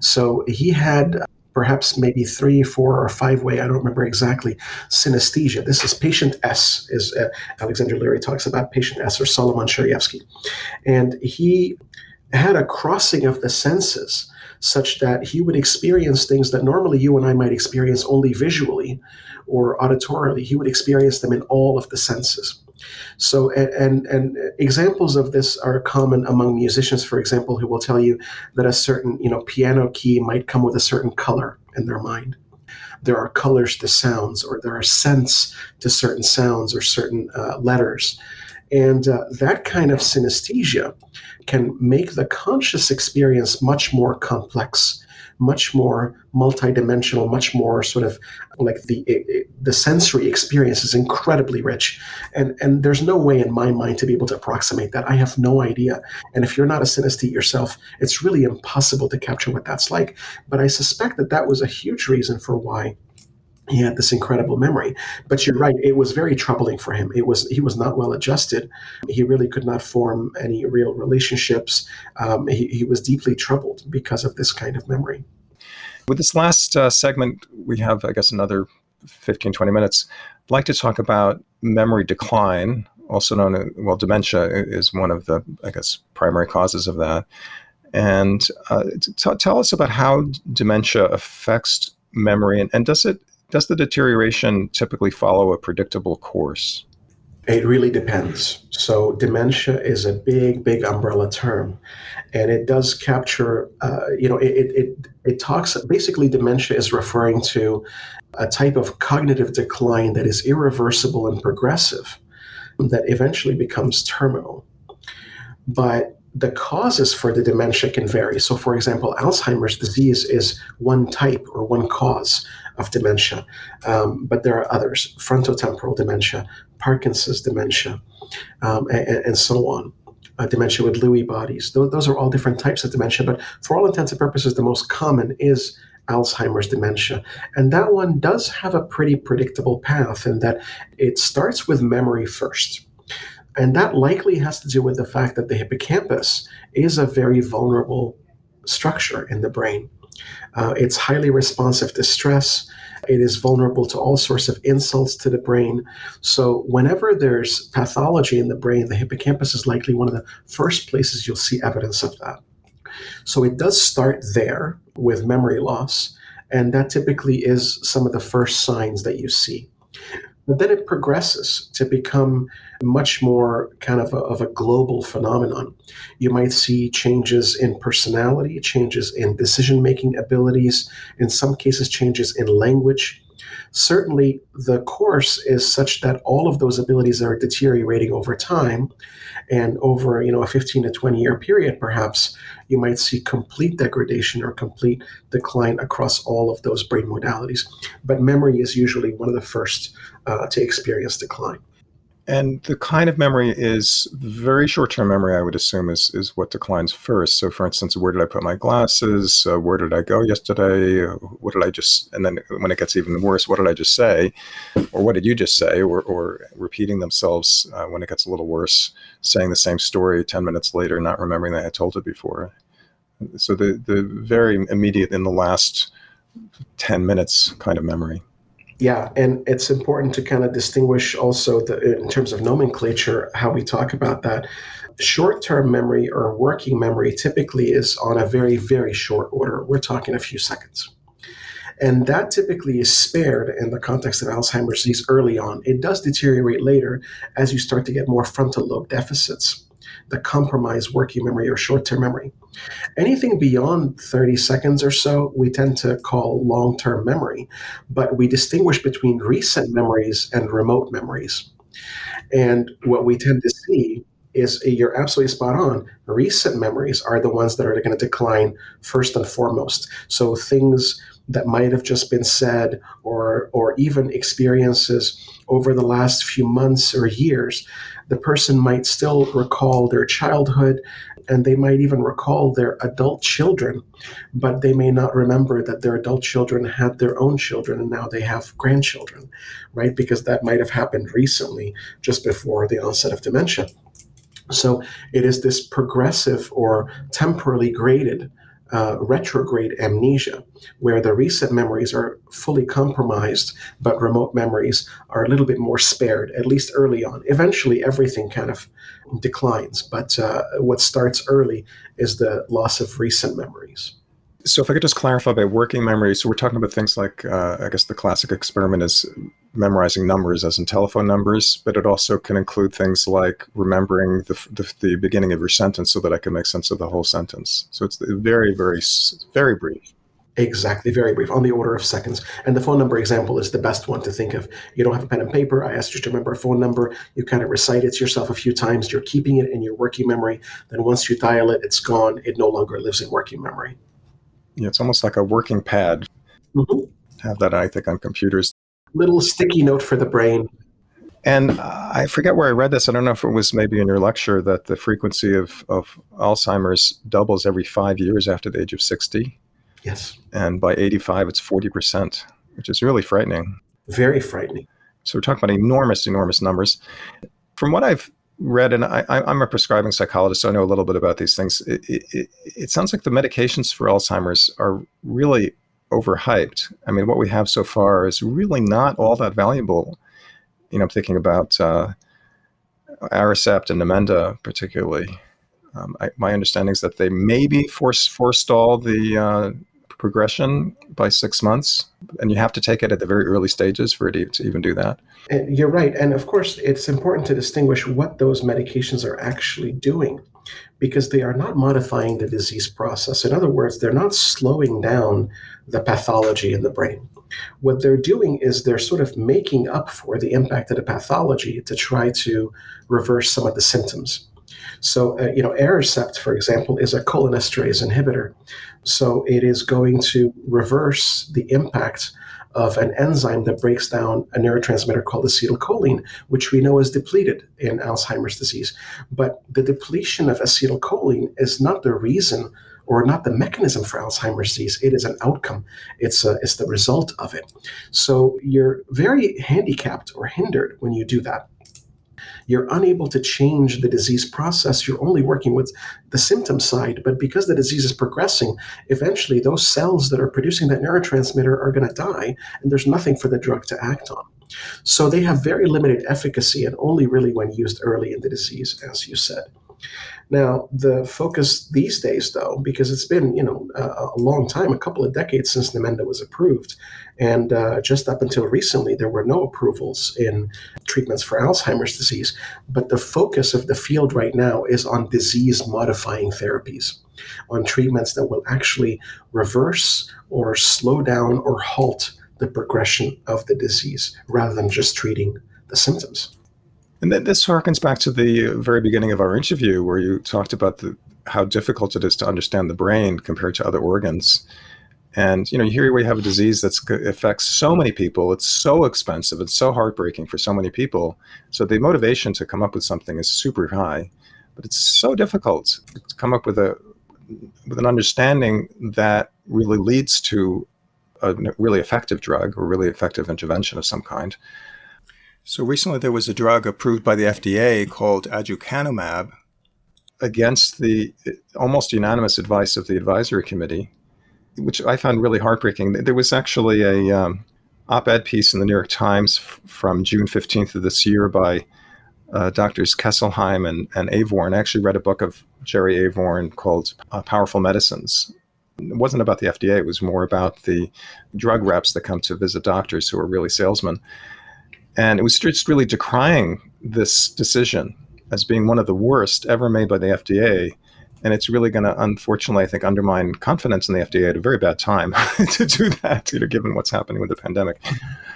So he had perhaps maybe three, four, or five way, I don't remember exactly, synesthesia. This is patient S, is uh, Alexander Luria talks about patient S or Solomon Sherevsky. And he had a crossing of the senses such that he would experience things that normally you and I might experience only visually or auditorily. He would experience them in all of the senses. So, and, and examples of this are common among musicians, for example, who will tell you that a certain, you know, piano key might come with a certain color in their mind. There are colors to sounds, or there are scents to certain sounds or certain uh, letters. And uh, that kind of synesthesia can make the conscious experience much more complex much more multidimensional, much more sort of like the it, the sensory experience is incredibly rich, and and there's no way in my mind to be able to approximate that. I have no idea, and if you're not a synesthete yourself, it's really impossible to capture what that's like. But I suspect that that was a huge reason for why he had this incredible memory. But you're right it was very troubling for him. It was he was not well adjusted. He really could not form any real relationships. Um, he, he, was deeply troubled because of this kind of memory. With this last uh, segment we have i guess another 15 20 minutes. I'd like to talk about memory decline also known as well dementia is one of the i guess primary causes of that. And uh, t- tell us about how dementia affects memory and, and does it does the deterioration typically follow a predictable course? It really depends. So, dementia is a big, big umbrella term, and it does capture. Uh, you know, it, it it talks basically. Dementia is referring to a type of cognitive decline that is irreversible and progressive, that eventually becomes terminal. But the causes for the dementia can vary. So, for example, Alzheimer's disease is one type or one cause of dementia, um, but there are others frontotemporal dementia, Parkinson's dementia, um, and, and, so on. Uh, dementia with Lewy bodies. Those, those are all different types of dementia, but for all intents and purposes, the most common is Alzheimer's dementia. And that one does have a pretty predictable path in that it starts with memory first. And that likely has to do with the fact that the hippocampus is a very vulnerable structure in the brain. Uh, it's highly responsive to stress. It is vulnerable to all sorts of insults to the brain. So, whenever there's pathology in the brain, the hippocampus is likely one of the first places you'll see evidence of that. So, it does start there with memory loss, and that typically is some of the first signs that you see. But then it progresses to become much more kind of a, of a global phenomenon. You might see changes in personality, changes in decision making abilities, in some cases, changes in language. Certainly, the course is such that all of those abilities are deteriorating over time. And over you know a 15 to 20 year period, perhaps you might see complete degradation or complete decline across all of those brain modalities. But memory is usually one of the first uh, to experience decline. And the kind of memory is very short-term memory. I would assume is is what declines first. So, for instance, where did I put my glasses? Uh, where did I go yesterday? Uh, what did I just? And then when it gets even worse, what did I just say, or what did you just say? Or, or repeating themselves uh, when it gets a little worse, saying the same story ten minutes later, not remembering that I told it before. So the the very immediate in the last ten minutes kind of memory. Yeah, and it's important to kind of distinguish also the, in terms of nomenclature how we talk about that. Short-term memory or working memory typically is on a very very short order. We're talking a few seconds. And that typically is spared in the context of Alzheimer's disease early on. It does deteriorate later as you start to get more frontal lobe deficits, the compromised working memory or short term memory. Anything beyond 30 seconds or so, we tend to call long term memory, but we distinguish between recent memories and remote memories. And what we tend to see is you're absolutely spot on. Recent memories are the ones that are going to decline first and foremost. So things that might have just been said or or even experiences over the last few months or years the person might still recall their childhood and they might even recall their adult children, but they may not remember that their adult children had their own children and now they have grandchildren, right? Because that might have happened recently, just before the onset of dementia. So it is this progressive or temporally graded uh, retrograde amnesia, where the recent memories are fully compromised, but remote memories are a little bit more spared, at least early on. Eventually, everything kind of declines, but uh, what starts early is the loss of recent memories. So, if I could just clarify by working memory, so we're talking about things like, uh, I guess the classic experiment is memorizing numbers, as in telephone numbers, but it also can include things like remembering the, the, the beginning of your sentence so that I can make sense of the whole sentence. So, it's very, very, very brief. Exactly, very brief, on the order of seconds. And the phone number example is the best one to think of. You don't have a pen and paper. I asked you to remember a phone number. You kind of recite it to yourself a few times. You're keeping it in your working memory. Then once you dial it, it's gone. It no longer lives in working memory. It's almost like a working pad. Mm-hmm. Have that, I think, on computers. Little sticky note for the brain. And I forget where I read this. I don't know if it was maybe in your lecture that the frequency of, of Alzheimer's doubles every five years after the age of 60. Yes. And by 85, it's 40%, which is really frightening. Very frightening. So we're talking about enormous, enormous numbers. From what I've read, and I, am a prescribing psychologist, so I know a little bit about these things. It, it, it, sounds like the medications for Alzheimer's are really overhyped. I mean, what we have so far is really not all that valuable. You know, I'm thinking about uh, Aricept and Namenda, particularly. Um, I, my understanding is that they maybe force forestall the uh, progression by six months, and you have to take it at the very early stages for it to even do that. And you're right, and of course, it's important to distinguish what those medications are actually doing, because they are not modifying the disease process. In other words, they're not slowing down the pathology in the brain. What they're doing is they're sort of making up for the impact of the pathology to try to reverse some of the symptoms. So, uh, you know, Aricept, for example, is a cholinesterase inhibitor. So it is going to reverse the impact of an enzyme that breaks down a neurotransmitter called acetylcholine, which we know is depleted in Alzheimer's disease. But the depletion of acetylcholine is not the reason or not the mechanism for Alzheimer's disease. It is an outcome. It's a, it's the result of it. So you're very handicapped or hindered when you do that you're unable to change the disease process. You're only working with the symptom side. But because the disease is progressing, eventually those cells that are producing that neurotransmitter are going to die, and there's nothing for the drug to act on. So they have very limited efficacy and only really when used early in the disease, as you said. Now, the focus these days, though, because it's been you know a, a long time, a couple of decades since Namenda was approved, and uh, just up until recently, there were no approvals in treatments for Alzheimer's disease. But the focus of the field right now is on disease-modifying therapies, on treatments that will actually reverse or slow down or halt the progression of the disease, rather than just treating the symptoms. And this harkens back to the very beginning of our interview, where you talked about the, how difficult it is to understand the brain compared to other organs. And you know, here we have a disease that affects so many people. It's so expensive. It's so heartbreaking for so many people. So the motivation to come up with something is super high, but it's so difficult to come up with a with an understanding that really leads to a really effective drug or really effective intervention of some kind. So recently there was a drug approved by the FDA called aducanumab against the almost unanimous advice of the advisory committee, which I found really heartbreaking. There was actually a um, op-ed piece in the New York Times f- from June 15th of this year by uh, doctors Kesselheim and, and Avorn. I actually read a book of Jerry Avorn called uh, Powerful Medicines. It wasn't about the FDA, it was more about the drug reps that come to visit doctors who are really salesmen. And it was just really decrying this decision as being one of the worst ever made by the FDA. And it's really going to, unfortunately, I think, undermine confidence in the FDA at a very bad time to do that, you know, given what's happening with the pandemic.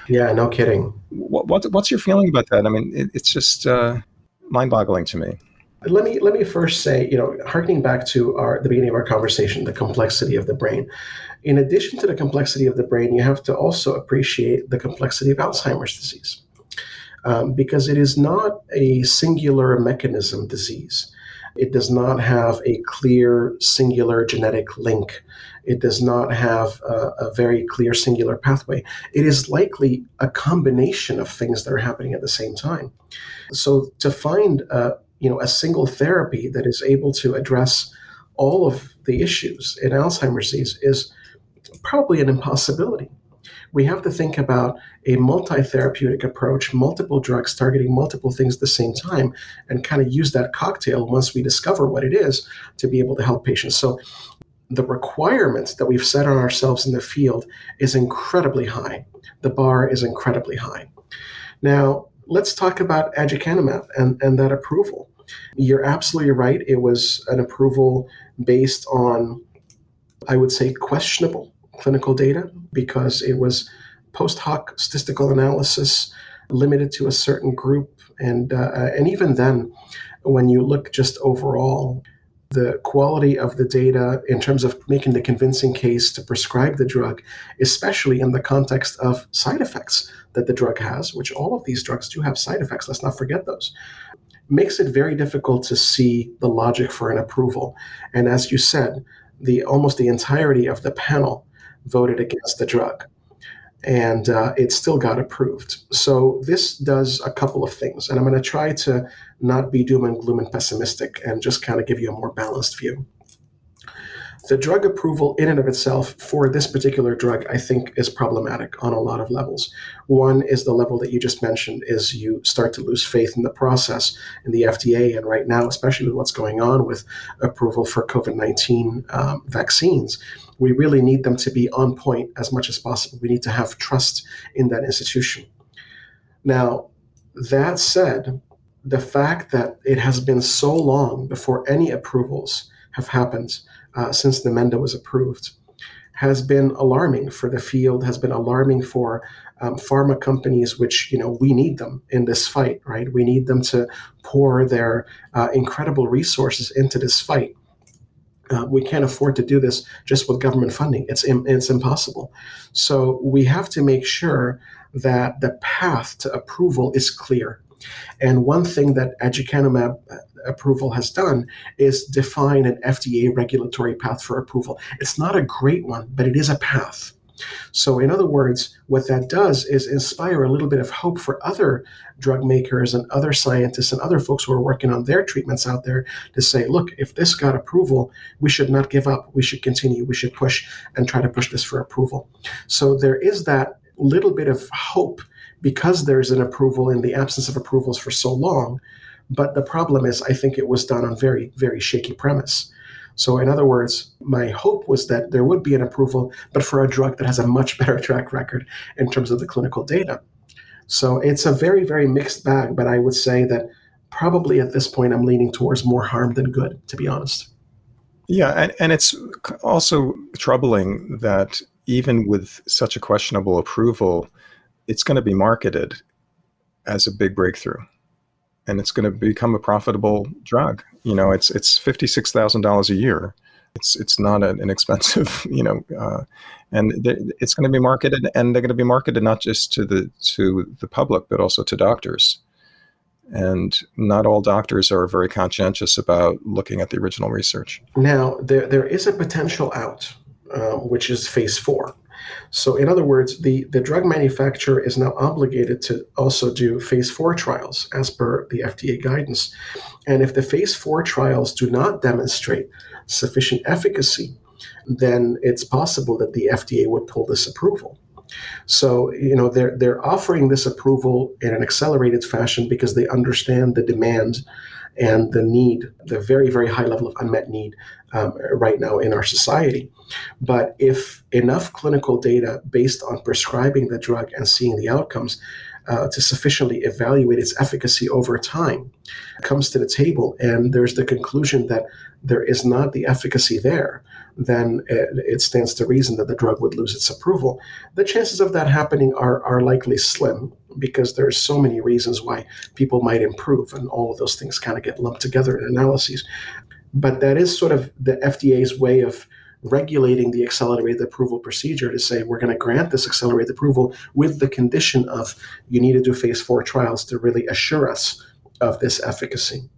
Yeah, no kidding. What, what what's your feeling about that? I mean, it, it's just uh, mind-boggling to me. Let me let me first say, you know, harkening back to our the beginning of our conversation, the complexity of the brain. In addition to the complexity of the brain, you have to also appreciate the complexity of Alzheimer's disease um, because it is not a singular mechanism disease. It does not have a clear singular genetic link. It does not have a, a, very clear singular pathway. It is likely a combination of things that are happening at the same time. So to find a, you know a single therapy that is able to address all of the issues in Alzheimer's disease is probably an impossibility we have to think about a multi therapeutic approach, multiple drugs targeting multiple things at the same time, and kind of use that cocktail once we discover what it is to be able to help patients. So the requirements that we've set on ourselves in the field is incredibly high. The bar is incredibly high. Now, let's talk about aducanumab and, and that approval. You're absolutely right. It was an approval based on, I would say, questionable clinical data because it was post hoc statistical analysis limited to a certain group. And, uh, and even then, when you look just overall, the quality of the data in terms of making the convincing case to prescribe the drug, especially in the context of side effects that the drug has, which all of these drugs do have side effects, let's not forget those, makes it very difficult to see the logic for an approval. And as you said, the almost the entirety of the panel voted against the drug and uh, it still got approved. So this does a couple of things, and I'm going to try to not be doom and gloom and pessimistic, and just kind of give you a more balanced view. The drug approval, in and of itself, for this particular drug, I think is problematic on a lot of levels. One is the level that you just mentioned: is you start to lose faith in the process in the FDA, and right now, especially with what's going on with approval for COVID nineteen um, vaccines we really need them to be on point as much as possible. We need to have trust in that institution. Now, that said, the fact that it has been so long before any approvals have happened uh, since Namenda was approved has been alarming for the field, has been alarming for um, pharma companies, which, you know, we need them in this fight, right? We need them to pour their uh, incredible resources into this fight. Uh, we can't afford to do this just with government funding. It's it's impossible. So we have to make sure that the path to approval is clear. And one thing that aducanumab approval has done is define an FDA regulatory path for approval. It's not a great one, but it is a path. So, in other words, what that does is inspire a little bit of hope for other drug makers and other scientists and other folks who are working on their treatments out there to say, look, if this got approval, we should not give up. We should continue. We should push and try to push this for approval. So, there is that little bit of hope because there's an approval in the absence of approvals for so long. But the problem is, I think it was done on very, very shaky premise. So, in other words, my hope was that there would be an approval, but for a drug that has a much better track record in terms of the clinical data. So, it's a very, very mixed bag, but I would say that probably at this point I'm leaning towards more harm than good, to be honest. Yeah, and, and it's also troubling that even with such a questionable approval, it's going to be marketed as a big breakthrough and it's going to become a profitable drug. You know, it's it's fifty six thousand dollars a year. It's it's not an inexpensive, you know, uh, and it's going to be marketed, and they're going to be marketed not just to the to the public, but also to doctors. And not all doctors are very conscientious about looking at the original research. Now, there there is a potential out, uh, which is phase four. So, in other words, the, the drug manufacturer is now obligated to also do phase four trials as per the FDA guidance. And if the phase four trials do not demonstrate sufficient efficacy, then it's possible that the FDA would pull this approval. So, you know, they're, they're offering this approval in an accelerated fashion because they understand the demand and the need, the very, very high level of unmet need um, right now in our society. But if enough clinical data based on prescribing the drug and seeing the outcomes uh, to sufficiently evaluate its efficacy over time comes to the table, and there's the conclusion that there is not the efficacy there, then it, it, stands to reason that the drug would lose its approval. The chances of that happening are, are likely slim because there's so many reasons why people might improve, and all of those things kind of get lumped together in analyses. But that is sort of the FDA's way of regulating the accelerated approval procedure to say we're going to grant this accelerated approval with the condition of you need to do phase four trials to really assure us of this efficacy.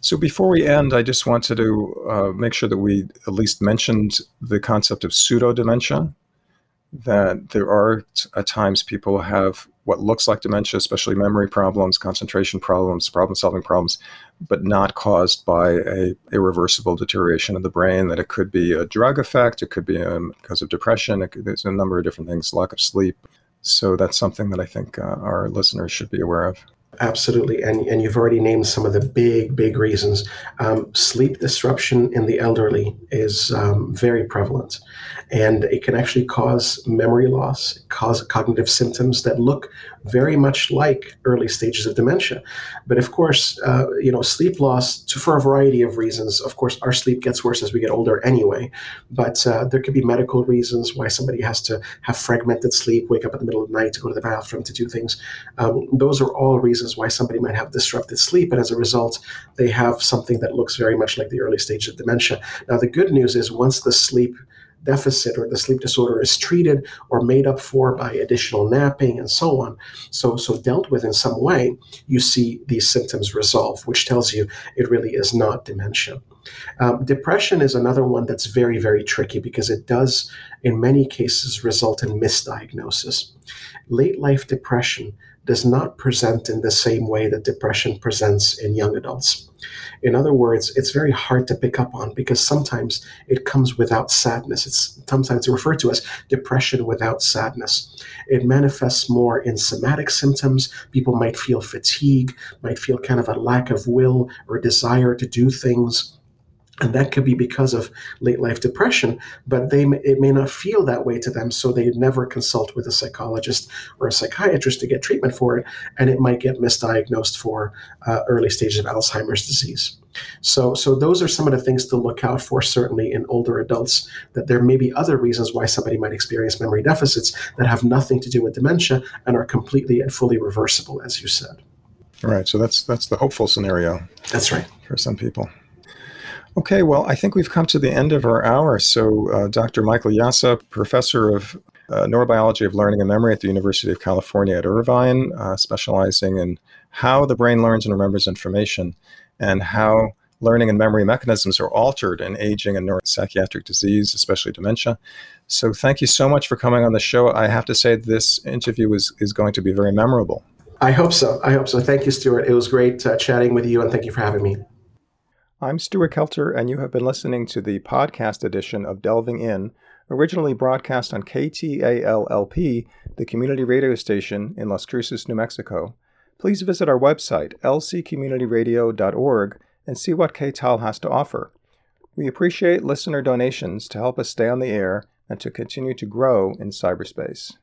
So before we end, I just wanted to uh, make sure that we at least mentioned the concept of pseudo dementia. That there are at times people have what looks like dementia, especially memory problems, concentration problems, problem solving problems, but not caused by a irreversible deterioration of the brain. That it could be a drug effect, it could be um, because of depression, could, there's a number of different things, lack of sleep. So that's something that I think uh, our listeners should be aware of. Absolutely. And, and you've already named some of the big, big reasons. Um, sleep disruption in the elderly is um, very prevalent. And it can actually cause memory loss, cause cognitive symptoms that look very much like early stages of dementia. But of course, uh, you know, sleep loss, to, for a variety of reasons, of course, our sleep gets worse as we get older anyway. But uh, there could be medical reasons why somebody has to have fragmented sleep, wake up in the middle of the night to go to the bathroom to do things. Um, those are all reasons why somebody might have disrupted sleep. And as a result, they have something that looks very much like the early stage of dementia. Now, the good news is once the sleep deficit or the sleep disorder is treated or made up for by additional napping and so on, so so dealt with in some way, you see these symptoms resolve, which tells you it really is not dementia. Um, depression is another one that's very very tricky because it does, in many cases, result in misdiagnosis. Late life depression does not present in the same way that depression presents in young adults. In other words, it's very hard to pick up on because sometimes it comes without sadness. It's sometimes referred to as depression without sadness. It manifests more in somatic symptoms. People might feel fatigue, might feel kind of a lack of will or desire to do things and that could be because of late life depression but they it may not feel that way to them so they never consult with a psychologist or a psychiatrist to get treatment for it and it might get misdiagnosed for uh, early stages of alzheimer's disease. So so those are some of the things to look out for certainly in older adults that there may be other reasons why somebody might experience memory deficits that have nothing to do with dementia and are completely and fully reversible as you said. Right so that's that's the hopeful scenario that's right. for some people Okay, well, I think we've come to the end of our hour. So, uh, Dr. Michael Yassa, professor of uh, neurobiology of learning and memory at the University of California at Irvine, uh, specializing in how the brain learns and remembers information and how learning and memory mechanisms are altered in aging and neuropsychiatric disease, especially dementia. So, thank you so much for coming on the show. I have to say, this interview is, is going to be very memorable. I hope so. I hope so. Thank you, Stuart. It was great uh, chatting with you, and thank you for having me. I'm Stuart Kelter, and you have been listening to the podcast edition of Delving In, originally broadcast on KTAL-LP, the community radio station in Las Cruces, New Mexico. Please visit our website, lccommunityradio.org, and see what KTAL has to offer. We appreciate listener donations to help us stay on the air and to continue to grow in cyberspace.